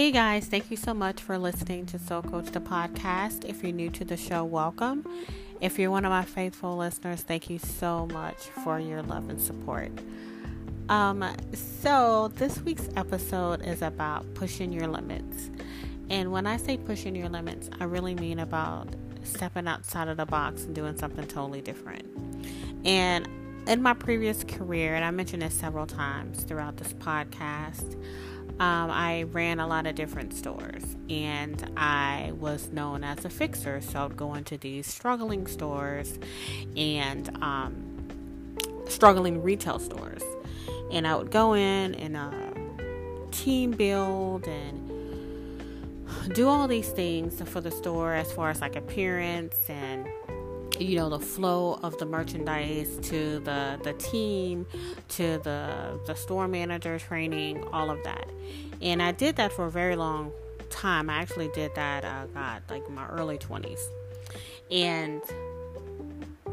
Hey guys, thank you so much for listening to Soul Coach the podcast. If you're new to the show, welcome. If you're one of my faithful listeners, thank you so much for your love and support. Um, so this week's episode is about pushing your limits. And when I say pushing your limits, I really mean about stepping outside of the box and doing something totally different. And in my previous career, and I mentioned this several times throughout this podcast, um, I ran a lot of different stores and I was known as a fixer. So I would go into these struggling stores and um, struggling retail stores. And I would go in and uh, team build and do all these things for the store as far as like appearance and you know the flow of the merchandise to the the team to the the store manager training all of that. And i did that for a very long time. I actually did that uh god like my early 20s and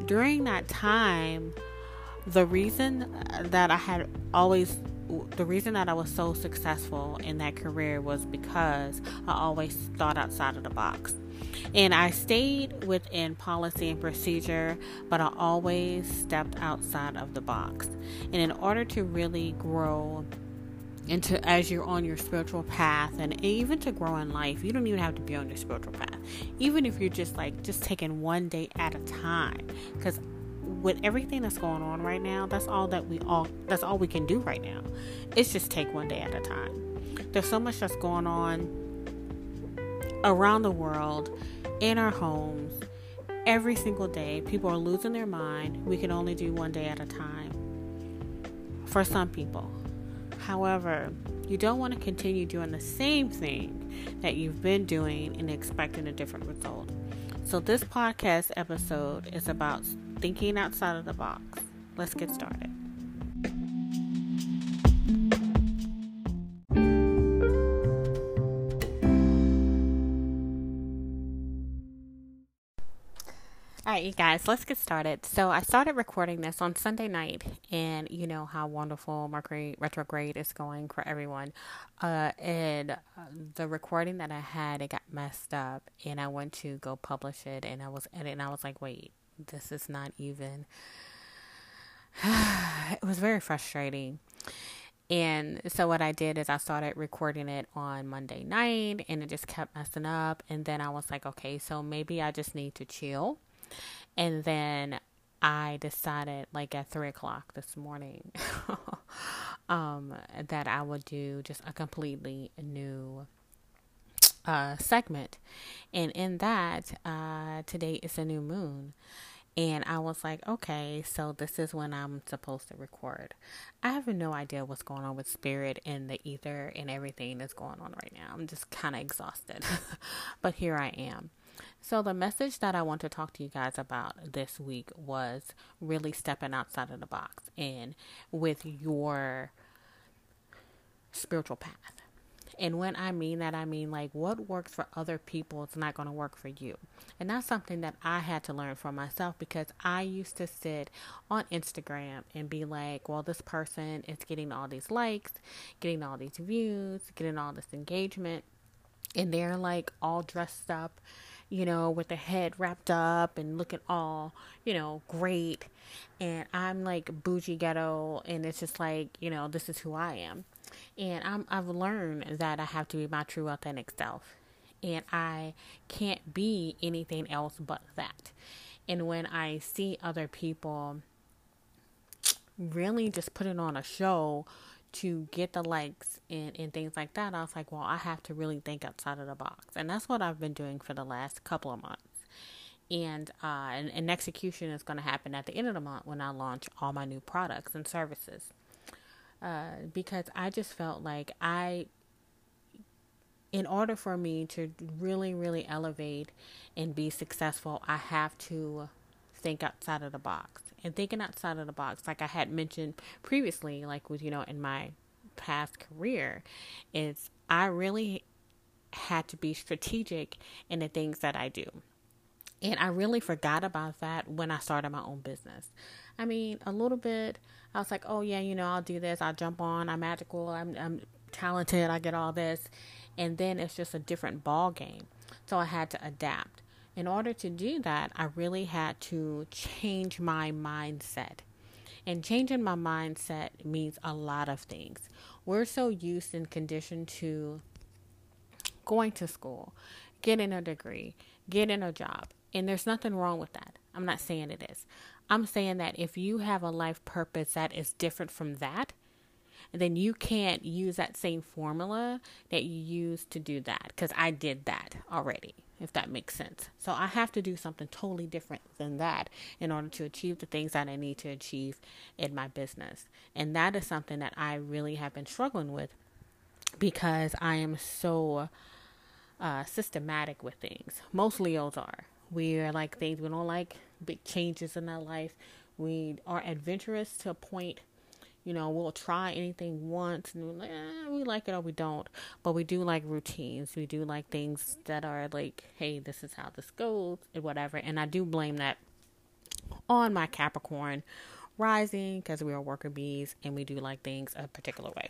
during that time the reason that i had always the reason that I was so successful in that career was because I always thought outside of the box. And I stayed within policy and procedure, but I always stepped outside of the box. And in order to really grow into as you're on your spiritual path and even to grow in life, you don't even have to be on your spiritual path. Even if you're just like just taking one day at a time cuz with everything that's going on right now, that's all that we all that's all we can do right now. It's just take one day at a time. There's so much that's going on around the world in our homes every single day. People are losing their mind. We can only do one day at a time for some people. However, you don't want to continue doing the same thing that you've been doing and expecting a different result. So, this podcast episode is about thinking outside of the box. Let's get started. You guys, let's get started. So, I started recording this on Sunday night, and you know how wonderful Mercury retrograde is going for everyone. Uh, and uh, the recording that I had, it got messed up, and I went to go publish it, and I was editing, and I was like, wait, this is not even. it was very frustrating. And so what I did is I started recording it on Monday night and it just kept messing up. And then I was like, okay, so maybe I just need to chill and then I decided, like at three o'clock this morning, um, that I would do just a completely new uh, segment. And in that, uh, today is a new moon. And I was like, okay, so this is when I'm supposed to record. I have no idea what's going on with spirit and the ether and everything that's going on right now. I'm just kind of exhausted. but here I am. So, the message that I want to talk to you guys about this week was really stepping outside of the box and with your spiritual path. And when I mean that, I mean like what works for other people is not going to work for you. And that's something that I had to learn for myself because I used to sit on Instagram and be like, well, this person is getting all these likes, getting all these views, getting all this engagement. And they're like all dressed up you know, with the head wrapped up and looking all, you know, great. And I'm like bougie ghetto, and it's just like, you know, this is who I am. And I'm, I've learned that I have to be my true authentic self. And I can't be anything else but that. And when I see other people really just putting on a show to get the likes and, and things like that, I was like, well, I have to really think outside of the box. And that's what I've been doing for the last couple of months. And, uh, and, execution is going to happen at the end of the month when I launch all my new products and services. Uh, because I just felt like I, in order for me to really, really elevate and be successful, I have to think outside of the box and thinking outside of the box, like I had mentioned previously, like with, you know, in my past career, is I really had to be strategic in the things that I do. And I really forgot about that when I started my own business. I mean, a little bit, I was like, oh, yeah, you know, I'll do this. I'll jump on. I'm magical. I'm, I'm talented. I get all this. and then it's just a different ball game. So I had to adapt. In order to do that, I really had to change my mindset. And changing my mindset means a lot of things. We're so used and conditioned to going to school, getting a degree, getting a job. And there's nothing wrong with that. I'm not saying it is. I'm saying that if you have a life purpose that is different from that, then you can't use that same formula that you used to do that. Because I did that already, if that makes sense. So I have to do something totally different than that in order to achieve the things that I need to achieve in my business. And that is something that I really have been struggling with because I am so uh, systematic with things. Most Leos are. We are like things, we don't like big changes in our life. We are adventurous to a point. You know, we'll try anything once and we're like, eh, we like it or we don't. But we do like routines. We do like things that are like, hey, this is how this goes and whatever. And I do blame that on my Capricorn rising because we are worker bees and we do like things a particular way.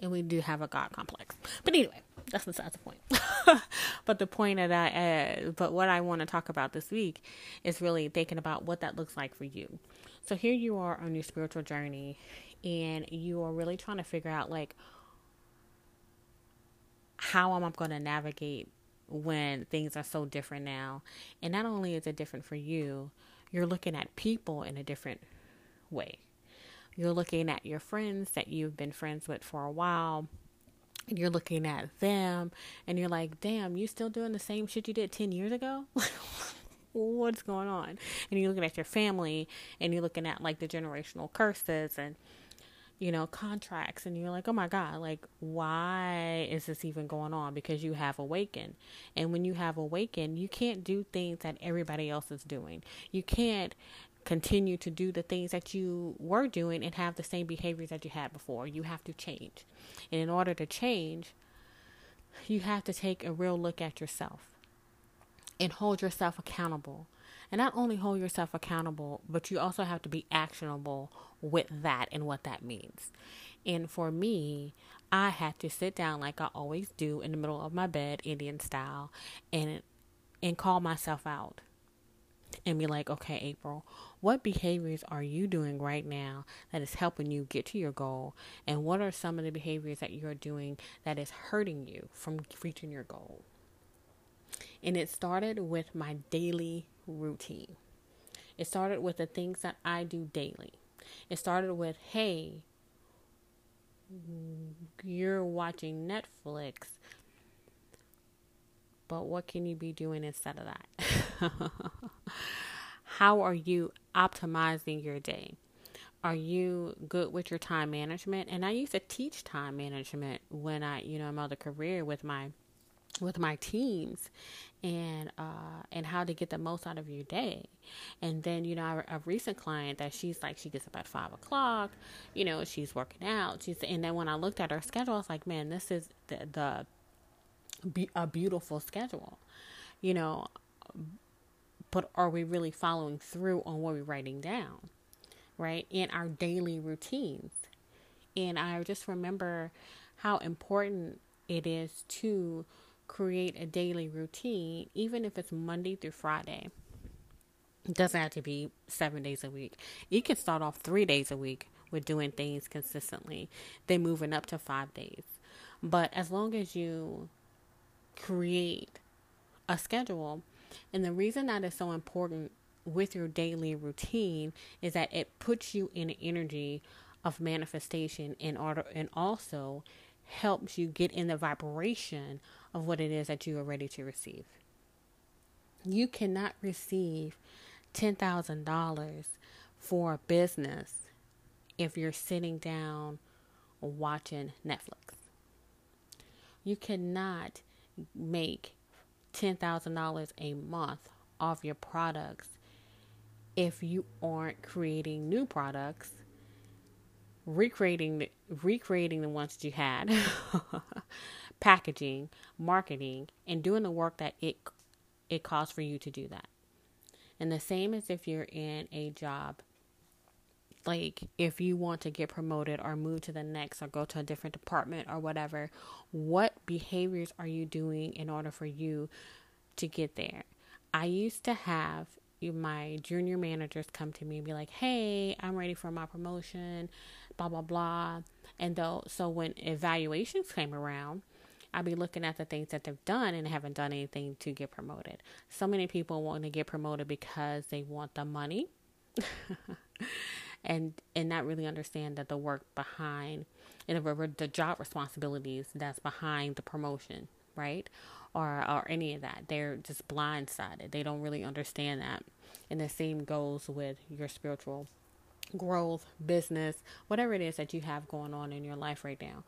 And we do have a God complex. But anyway, that's besides the point. but the point that I, uh, but what I want to talk about this week is really thinking about what that looks like for you. So here you are on your spiritual journey, and you are really trying to figure out like how am I going to navigate when things are so different now. And not only is it different for you, you're looking at people in a different way. You're looking at your friends that you've been friends with for a while and you're looking at them and you're like, damn, you still doing the same shit you did 10 years ago? What's going on? And you're looking at your family and you're looking at like the generational curses and, you know, contracts. And you're like, oh my God, like, why is this even going on? Because you have awakened. And when you have awakened, you can't do things that everybody else is doing. You can't continue to do the things that you were doing and have the same behaviors that you had before. You have to change. And in order to change, you have to take a real look at yourself and hold yourself accountable. And not only hold yourself accountable, but you also have to be actionable with that and what that means. And for me, I had to sit down like I always do in the middle of my bed, Indian style, and and call myself out and be like, okay, April, what behaviors are you doing right now that is helping you get to your goal? And what are some of the behaviors that you're doing that is hurting you from reaching your goal? And it started with my daily routine. It started with the things that I do daily. It started with, hey, you're watching Netflix, but what can you be doing instead of that? How are you optimizing your day? Are you good with your time management? And I used to teach time management when I, you know, my other career with my with my teams and uh and how to get the most out of your day and then you know a, recent client that she's like she gets up at five o'clock you know she's working out she's and then when i looked at her schedule i was like man this is the the be, a beautiful schedule you know but are we really following through on what we're writing down, right? In our daily routines. And I just remember how important it is to create a daily routine, even if it's Monday through Friday. It doesn't have to be seven days a week. You can start off three days a week with doing things consistently, then moving up to five days. But as long as you create a schedule and the reason that is so important with your daily routine is that it puts you in an energy of manifestation in order and also helps you get in the vibration of what it is that you are ready to receive. You cannot receive $10,000 for a business if you're sitting down watching Netflix. You cannot make $10,000 a month off your products if you aren't creating new products, recreating recreating the ones that you had, packaging, marketing, and doing the work that it it costs for you to do that. And the same as if you're in a job like if you want to get promoted or move to the next or go to a different department or whatever, what behaviors are you doing in order for you to get there? I used to have my junior managers come to me and be like, "Hey, I'm ready for my promotion, blah blah blah." And though so when evaluations came around, I'd be looking at the things that they've done and haven't done anything to get promoted. So many people want to get promoted because they want the money. and and not really understand that the work behind and the, the job responsibilities that's behind the promotion, right? Or or any of that. They're just blindsided. They don't really understand that. And the same goes with your spiritual growth, business, whatever it is that you have going on in your life right now.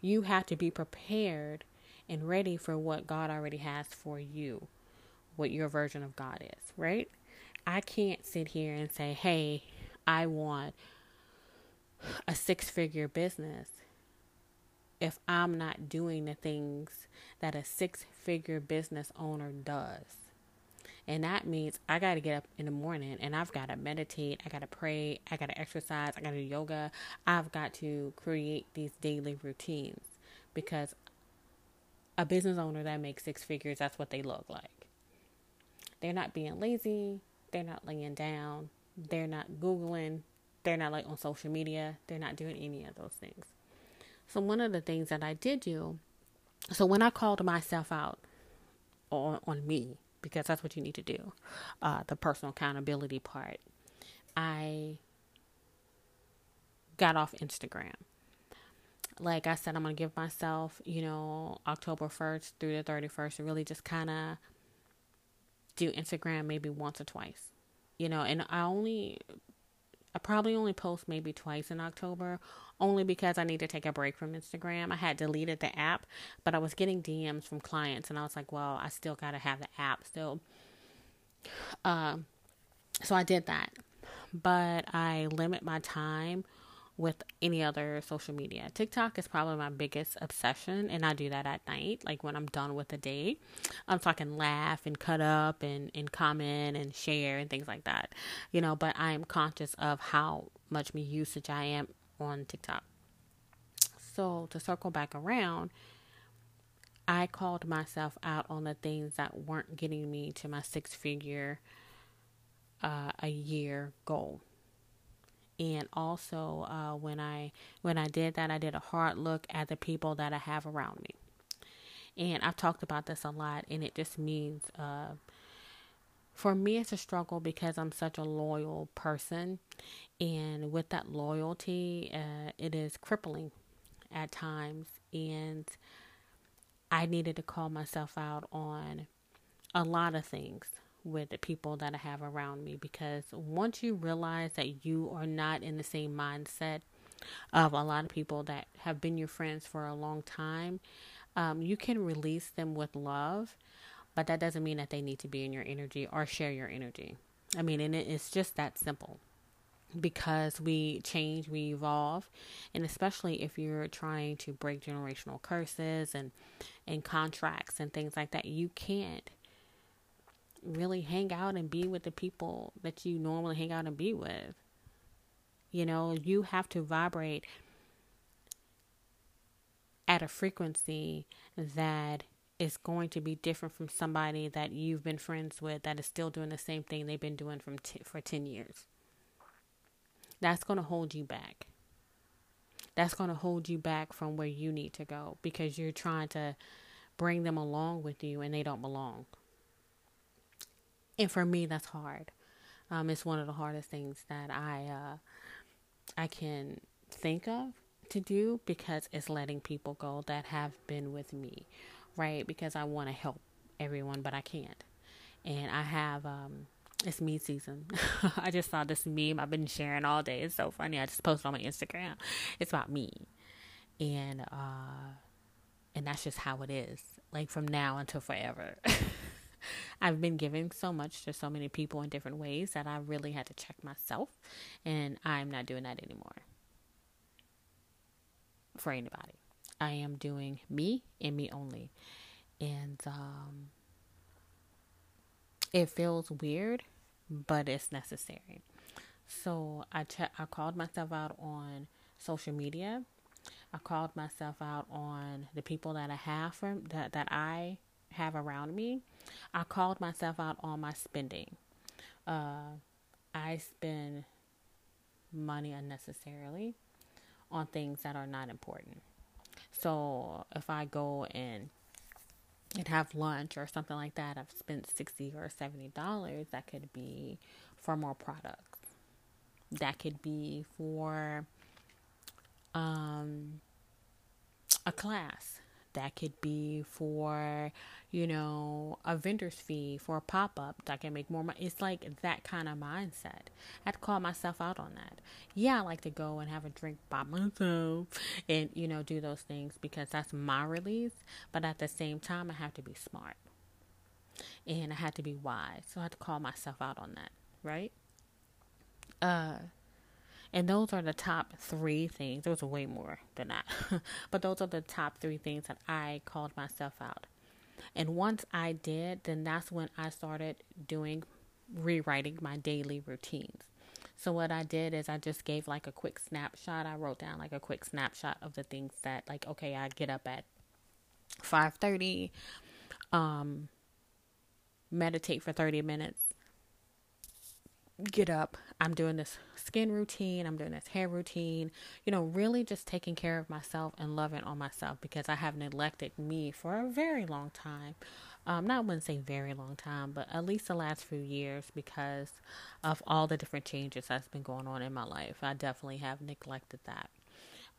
You have to be prepared and ready for what God already has for you, what your version of God is, right? I can't sit here and say, hey, I want a six figure business if I'm not doing the things that a six figure business owner does. And that means I got to get up in the morning and I've got to meditate, I got to pray, I got to exercise, I got to do yoga. I've got to create these daily routines because a business owner that makes six figures, that's what they look like. They're not being lazy, they're not laying down, they're not Googling. They're not like on social media. They're not doing any of those things. So, one of the things that I did do, so when I called myself out on, on me, because that's what you need to do, uh, the personal accountability part, I got off Instagram. Like I said, I'm going to give myself, you know, October 1st through the 31st to really just kind of do Instagram maybe once or twice you know, and I only, I probably only post maybe twice in October, only because I need to take a break from Instagram. I had deleted the app, but I was getting DMs from clients, and I was like, well, I still got to have the app still. Um, so I did that, but I limit my time with any other social media. TikTok is probably my biggest obsession, and I do that at night, like when I'm done with the day. Um, so I can laugh and cut up and, and comment and share and things like that, you know. But I am conscious of how much me usage I am on TikTok. So to circle back around, I called myself out on the things that weren't getting me to my six figure uh, a year goal and also uh, when I when I did that, I did a hard look at the people that I have around me, and I've talked about this a lot, and it just means uh, for me it's a struggle because I'm such a loyal person, and with that loyalty, uh, it is crippling at times, and I needed to call myself out on a lot of things with the people that I have around me because once you realize that you are not in the same mindset of a lot of people that have been your friends for a long time, um, you can release them with love, but that doesn't mean that they need to be in your energy or share your energy. I mean, and it's just that simple because we change, we evolve, and especially if you're trying to break generational curses and and contracts and things like that, you can't really hang out and be with the people that you normally hang out and be with. You know, you have to vibrate at a frequency that is going to be different from somebody that you've been friends with that is still doing the same thing they've been doing from t- for 10 years. That's going to hold you back. That's going to hold you back from where you need to go because you're trying to bring them along with you and they don't belong. And for me, that's hard. Um, it's one of the hardest things that I uh, I can think of to do because it's letting people go that have been with me, right? Because I want to help everyone, but I can't. And I have um, it's me season. I just saw this meme I've been sharing all day. It's so funny. I just posted on my Instagram. It's about me, and uh, and that's just how it is. Like from now until forever. I've been giving so much to so many people in different ways that I really had to check myself, and I'm not doing that anymore for anybody. I am doing me and me only. And um, it feels weird, but it's necessary. So I che- I called myself out on social media. I called myself out on the people that I have from that that I have around me. I called myself out on my spending. Uh, I spend money unnecessarily on things that are not important. So if I go and and have lunch or something like that, I've spent sixty or seventy dollars. That could be for more products. That could be for um, a class. That could be for, you know, a vendor's fee for a pop up that can make more money. It's like that kind of mindset. I had to call myself out on that. Yeah, I like to go and have a drink by myself and, you know, do those things because that's my release. But at the same time, I have to be smart and I had to be wise. So I had to call myself out on that, right? Uh, and those are the top three things. There was way more than that. but those are the top three things that I called myself out. And once I did, then that's when I started doing rewriting my daily routines. So what I did is I just gave like a quick snapshot. I wrote down like a quick snapshot of the things that like okay, I get up at 5:30 um meditate for 30 minutes get up, I'm doing this skin routine, I'm doing this hair routine, you know, really just taking care of myself and loving on myself because I have neglected me for a very long time. Um, not wouldn't say very long time, but at least the last few years because of all the different changes that's been going on in my life. I definitely have neglected that.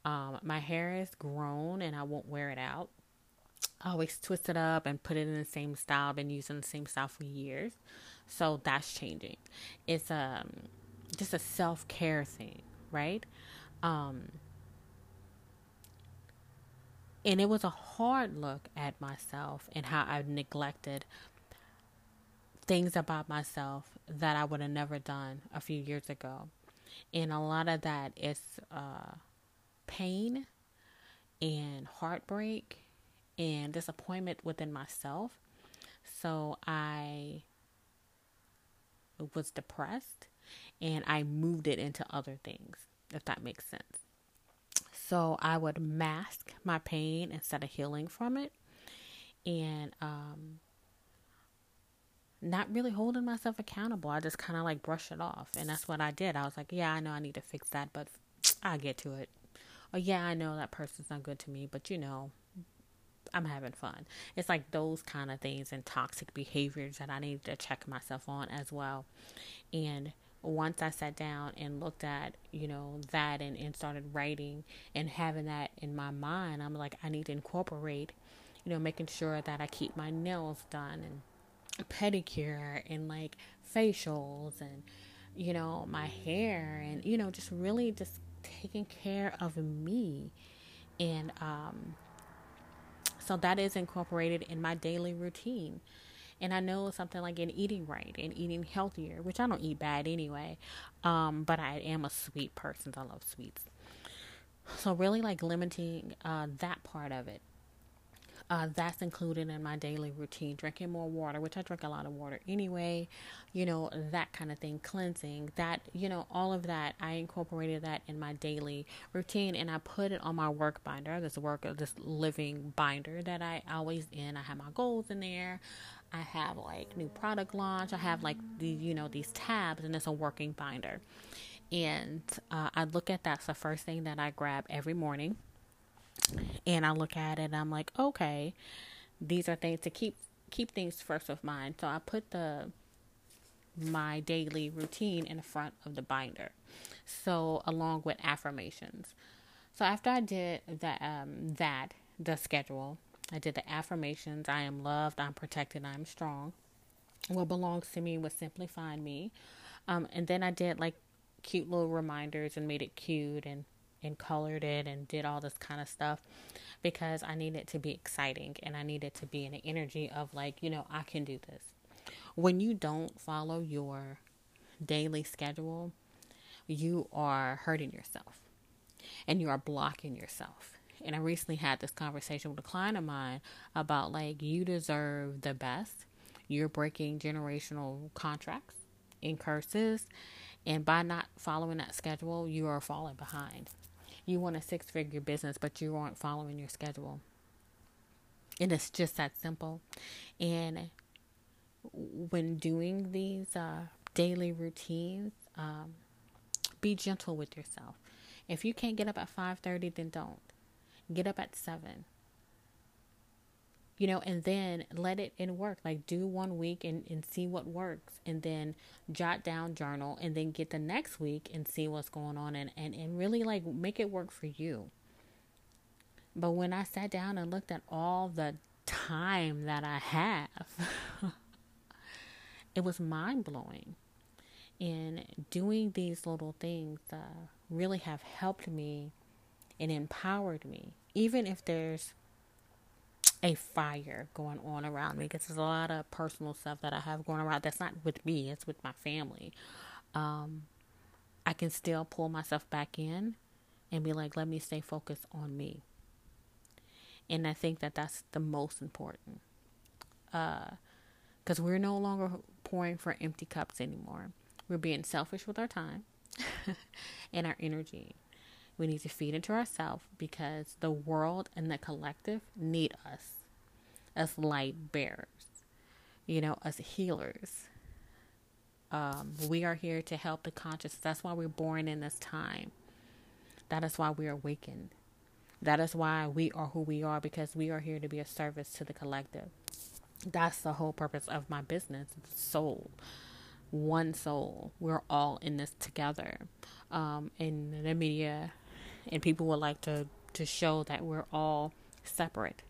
Um, my hair is grown and I won't wear it out. I always twist it up and put it in the same style. I've been using the same style for years. So that's changing. It's um just a self care thing, right? Um and it was a hard look at myself and how I've neglected things about myself that I would have never done a few years ago. And a lot of that is uh, pain and heartbreak and disappointment within myself. So I was depressed and I moved it into other things, if that makes sense. So I would mask my pain instead of healing from it and um, not really holding myself accountable. I just kind of like brush it off. And that's what I did. I was like, yeah, I know I need to fix that, but I'll get to it. Or yeah, I know that person's not good to me, but you know, I'm having fun. It's like those kind of things and toxic behaviors that I need to check myself on as well. And once I sat down and looked at, you know, that and, and started writing and having that in my mind, I'm like, I need to incorporate, you know, making sure that I keep my nails done and pedicure and like facials and, you know, my hair and, you know, just really just taking care of me. And, um, so that is incorporated in my daily routine. And I know something like in eating right and eating healthier, which I don't eat bad anyway. Um, but I am a sweet person. So I love sweets. So really like limiting uh, that part of it. Uh, that's included in my daily routine. Drinking more water, which I drink a lot of water anyway, you know, that kind of thing. Cleansing, that, you know, all of that. I incorporated that in my daily routine and I put it on my work binder, this work, this living binder that I always in. I have my goals in there. I have like new product launch. I have like the, you know, these tabs and it's a working binder. And uh, I look at that's the first thing that I grab every morning and I look at it and I'm like, okay, these are things to keep keep things first of mind. So I put the my daily routine in the front of the binder. So along with affirmations. So after I did that um that the schedule, I did the affirmations, I am loved, I'm protected, I'm strong. What belongs to me will simply find me. Um and then I did like cute little reminders and made it cute and and colored it and did all this kind of stuff because I needed to be exciting and I needed to be in an energy of like, you know, I can do this. When you don't follow your daily schedule, you are hurting yourself and you are blocking yourself. And I recently had this conversation with a client of mine about like, you deserve the best. You're breaking generational contracts and curses And by not following that schedule, you are falling behind. You want a six figure business, but you aren't following your schedule. And it's just that simple. And when doing these uh, daily routines, um, be gentle with yourself. If you can't get up at 5:30, then don't. Get up at 7. You know, and then let it in work. Like do one week and, and see what works and then jot down journal and then get the next week and see what's going on and, and, and really like make it work for you. But when I sat down and looked at all the time that I have, it was mind blowing. And doing these little things uh, really have helped me and empowered me. Even if there's a fire going on around me, because there's a lot of personal stuff that I have going around that's not with me, it's with my family. Um, I can still pull myself back in and be like, let me stay focused on me. And I think that that's the most important. Because uh, we're no longer pouring for empty cups anymore. We're being selfish with our time and our energy. We need to feed into ourselves because the world and the collective need us as light bearers, you know, as healers. Um, we are here to help the conscious. That's why we're born in this time. That is why we are awakened. That is why we are who we are because we are here to be a service to the collective. That's the whole purpose of my business, soul one soul. We're all in this together. Um, and the media and people would like to, to show that we're all separate.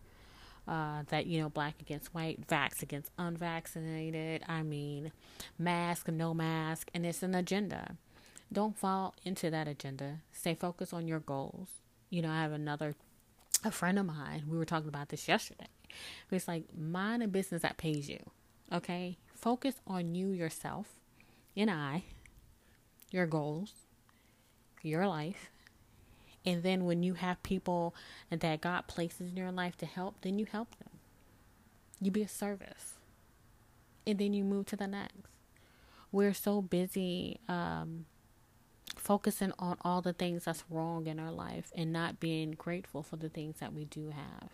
Uh, that, you know, black against white, vax against unvaccinated. I mean, mask, no mask. And it's an agenda. Don't fall into that agenda. Stay focused on your goals. You know, I have another, a friend of mine, we were talking about this yesterday. It's like, mind a business that pays you. Okay? Focus on you, yourself, and I, your goals, your life. And then when you have people that God places in your life to help, then you help them. You be a service. And then you move to the next. We're so busy um, focusing on all the things that's wrong in our life and not being grateful for the things that we do have.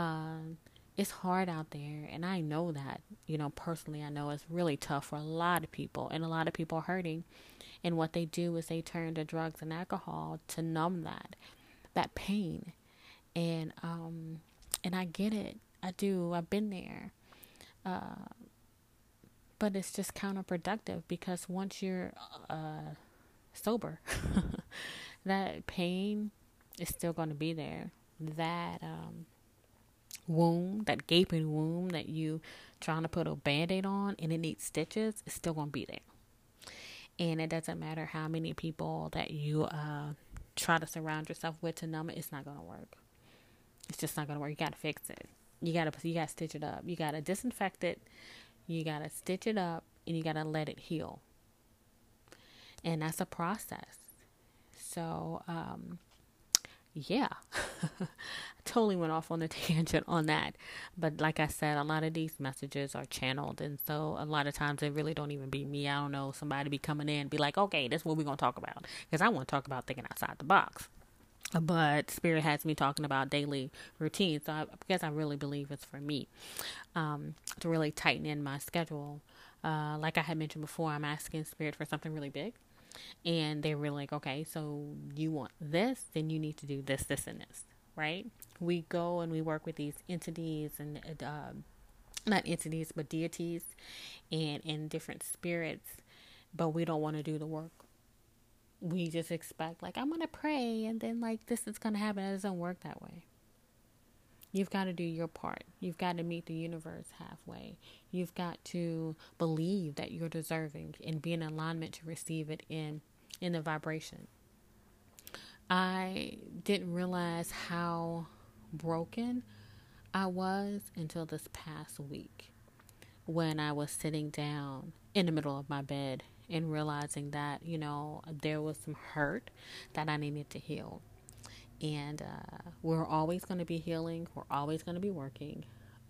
Um, it's hard out there and I know that, you know, personally I know it's really tough for a lot of people and a lot of people are hurting. And what they do is they turn to drugs and alcohol to numb that that pain. And um and I get it. I do. I've been there. Uh but it's just counterproductive because once you're uh sober, that pain is still going to be there. That um wound, that gaping wound that you trying to put a band-aid on and it needs stitches, it's still gonna be there. And it doesn't matter how many people that you uh, try to surround yourself with to numb it, it's not gonna work. It's just not gonna work. You gotta fix it. You gotta you gotta stitch it up. You gotta disinfect it. You gotta stitch it up and you gotta let it heal. And that's a process. So, um, yeah, totally went off on a tangent on that. But like I said, a lot of these messages are channeled. And so a lot of times it really don't even be me. I don't know. Somebody be coming in be like, okay, this is what we're to talk about. Because I want to talk about thinking outside the box. But Spirit has me talking about daily routines. So I, because I really believe it's for me um, to really tighten in my schedule. Uh, like I had mentioned before, I'm asking Spirit for something really big and they were like, okay, so you want this, then you need to do this, this, and this, right? We go and we work with these entities and uh, not entities, but deities and and different spirits, but we don't want to do the work. We just expect like I'm gonna pray and then like this is gonna happen. It doesn't work that way. You've got to do your part. You've got to meet the universe halfway. You've got to believe that you're deserving and be in alignment to receive it in in the vibration. I didn't realize how broken I was until this past week when I was sitting down in the middle of my bed and realizing that, you know, there was some hurt that I needed to heal. And uh, we're always going to be healing, we're always going to be working.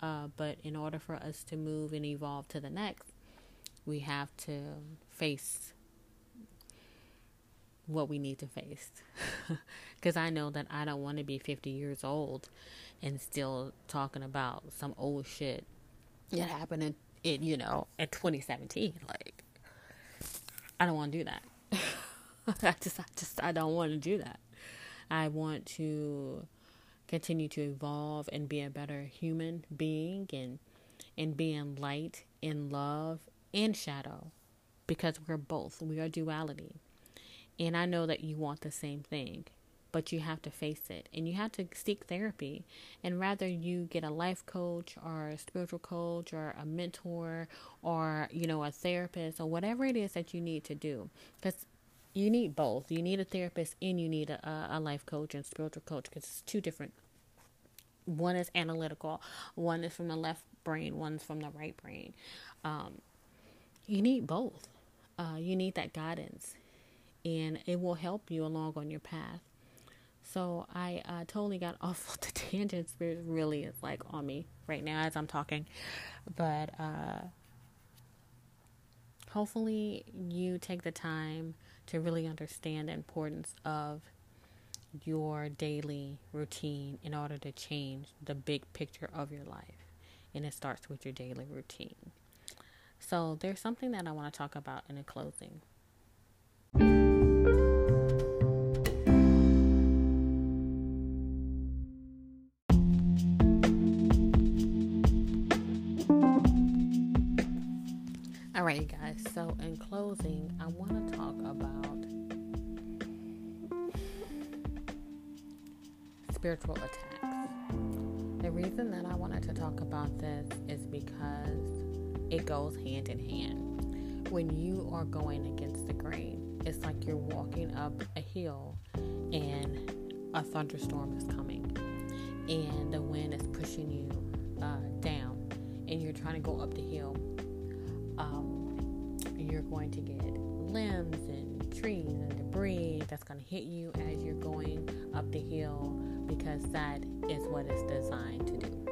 Uh, but in order for us to move and evolve to the next, we have to face what we need to face. Because I know that I don't want to be 50 years old and still talking about some old shit that happened in, in you know, in 2017. Like, I don't want to do that. I just, I just, I don't want to do that. I want to continue to evolve and be a better human being and and being light in love and shadow because we're both. We are duality. And I know that you want the same thing, but you have to face it and you have to seek therapy. And rather you get a life coach or a spiritual coach or a mentor or, you know, a therapist or whatever it is that you need to do. Because you need both. You need a therapist and you need a, a life coach and spiritual coach because it's two different. One is analytical, one is from the left brain, one's from the right brain. Um, you need both. Uh, you need that guidance, and it will help you along on your path. So I uh, totally got off the tangent. Spirit really is like on me right now as I'm talking, but uh, hopefully you take the time to really understand the importance of your daily routine in order to change the big picture of your life. And it starts with your daily routine. So there's something that I want to talk about in a closing. All right, you guys. So in closing, I want to talk spiritual attacks. The reason that I wanted to talk about this is because it goes hand in hand. When you are going against the grain, it's like you're walking up a hill and a thunderstorm is coming, and the wind is pushing you uh, down, and you're trying to go up the hill. Um, you're going to get limbs and trees and debris that's going to hit you as you're going up the hill because that is what it's designed to do.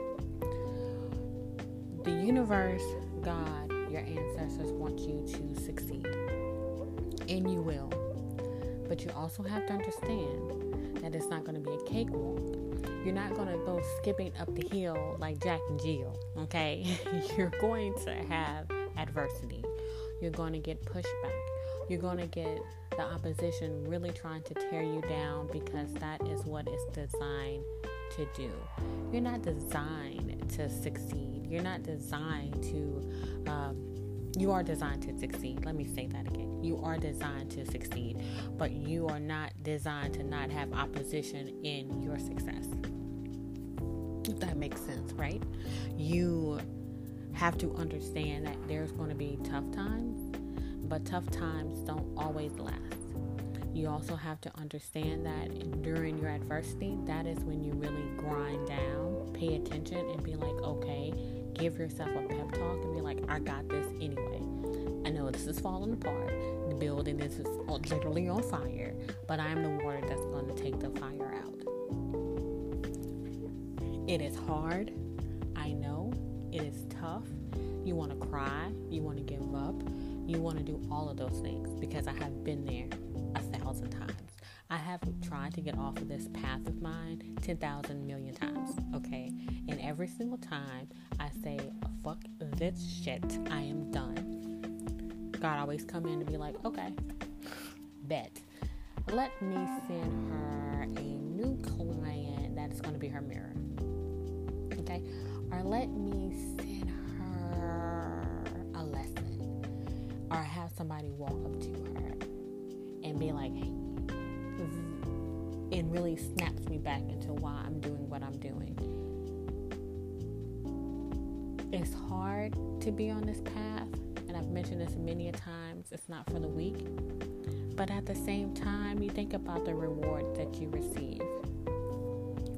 The universe God, your ancestors want you to succeed. And you will. But you also have to understand that it's not going to be a cakewalk. You're not going to go skipping up the hill like Jack and Jill, okay? You're going to have adversity. You're going to get pushback. You're going to get the opposition really trying to tear you down because that is what it's designed to do. You're not designed to succeed. You're not designed to, um, you are designed to succeed. Let me say that again. You are designed to succeed, but you are not designed to not have opposition in your success. If that makes sense, right? You have to understand that there's going to be tough times, but tough times don't always last. You also have to understand that during your adversity, that is when you really grind down, pay attention, and be like, okay, give yourself a pep talk and be like, I got this anyway. I know this is falling apart. The building is literally on fire, but I'm the water that's going to take the fire out. It is hard. I know. It is tough. You want to cry. You want to give up. You want to do all of those things because I have been there a thousand times. I have tried to get off of this path of mine 10,000 million times, okay? And every single time I say, fuck this shit, I am done. God always come in and be like, okay, bet. Let me send her a new client that is going to be her mirror. Okay? Or let me send her a lesson. Or have somebody walk up to her and be like, hey, it really snaps me back into why I'm doing what I'm doing. It's hard to be on this path, and I've mentioned this many a times. It's not for the weak, but at the same time, you think about the reward that you receive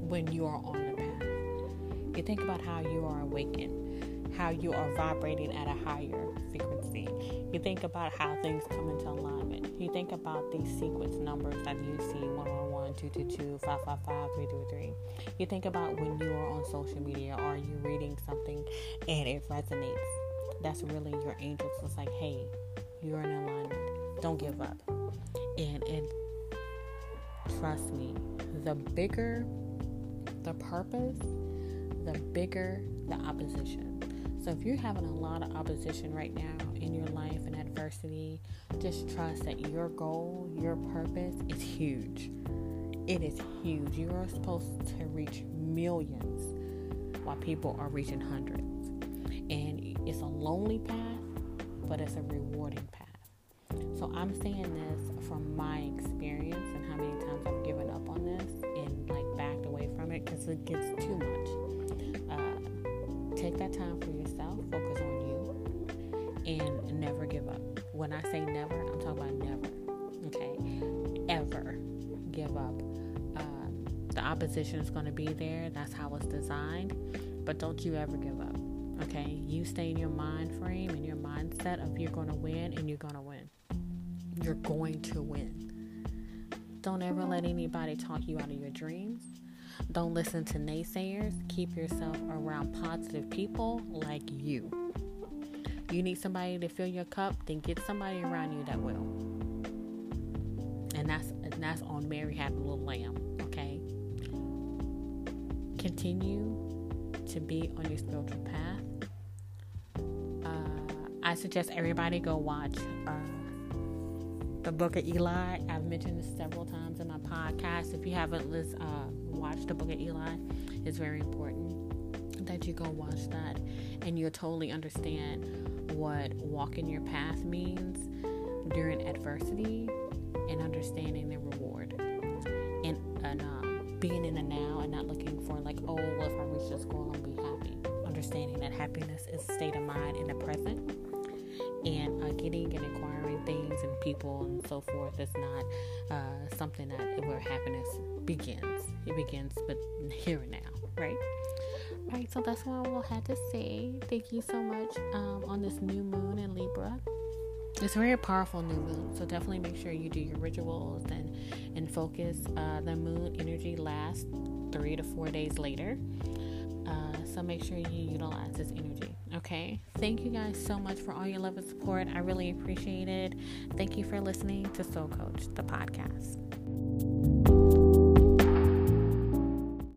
when you are on the path. You think about how you are awakened, how you are vibrating at a higher frequency. You think about how things come into alignment. You think about these sequence numbers that you see 111, 222, 555, 333. You think about when you are on social media or you reading something and it resonates. That's really your angels. It's like, hey, you're in alignment. Don't give up. And it trust me, the bigger the purpose, the bigger the opposition. So if you're having a lot of opposition right now in your life and adversity, just trust that your goal, your purpose is huge. It is huge. You are supposed to reach millions while people are reaching hundreds. And it's a lonely path, but it's a rewarding path. So I'm saying this from my experience and how many times I've given up on this and like backed away from it because it gets too much. Uh, take that time for yourself, focus on you, and never give up. When I say never, I'm talking about never. Okay, ever give up. Um, the opposition is going to be there. That's how it's designed. But don't you ever give up. Okay, you stay in your mind frame and your mindset of you're going to win and you're going to win. You're going to win. Don't ever let anybody talk you out of your dreams. Don't listen to naysayers. Keep yourself around positive people like you. You need somebody to fill your cup, then get somebody around you that will. And that's and that's on Mary Had a Little Lamb, okay? Continue to be on your spiritual path. Uh, I suggest everybody go watch uh, the Book of Eli. I've mentioned this several times in my podcast. If you haven't uh, watched the Book of Eli, it's very important that you go watch that and you'll totally understand what walking your path means during adversity and understanding the reward and, and um, being in the now and not looking for like oh well, if i reach this goal i'll be happy understanding that happiness is a state of mind in the present and uh, getting and acquiring things and people and so forth is not uh, something that where happiness begins. It begins but here and now, right? Right, so that's what I will have to say. Thank you so much um, on this new moon in Libra. It's a very powerful new moon, so definitely make sure you do your rituals and and focus. Uh, the moon energy lasts three to four days later, uh, so make sure you utilize this energy. Okay. Thank you guys so much for all your love and support. I really appreciate it. Thank you for listening to Soul Coach, the podcast.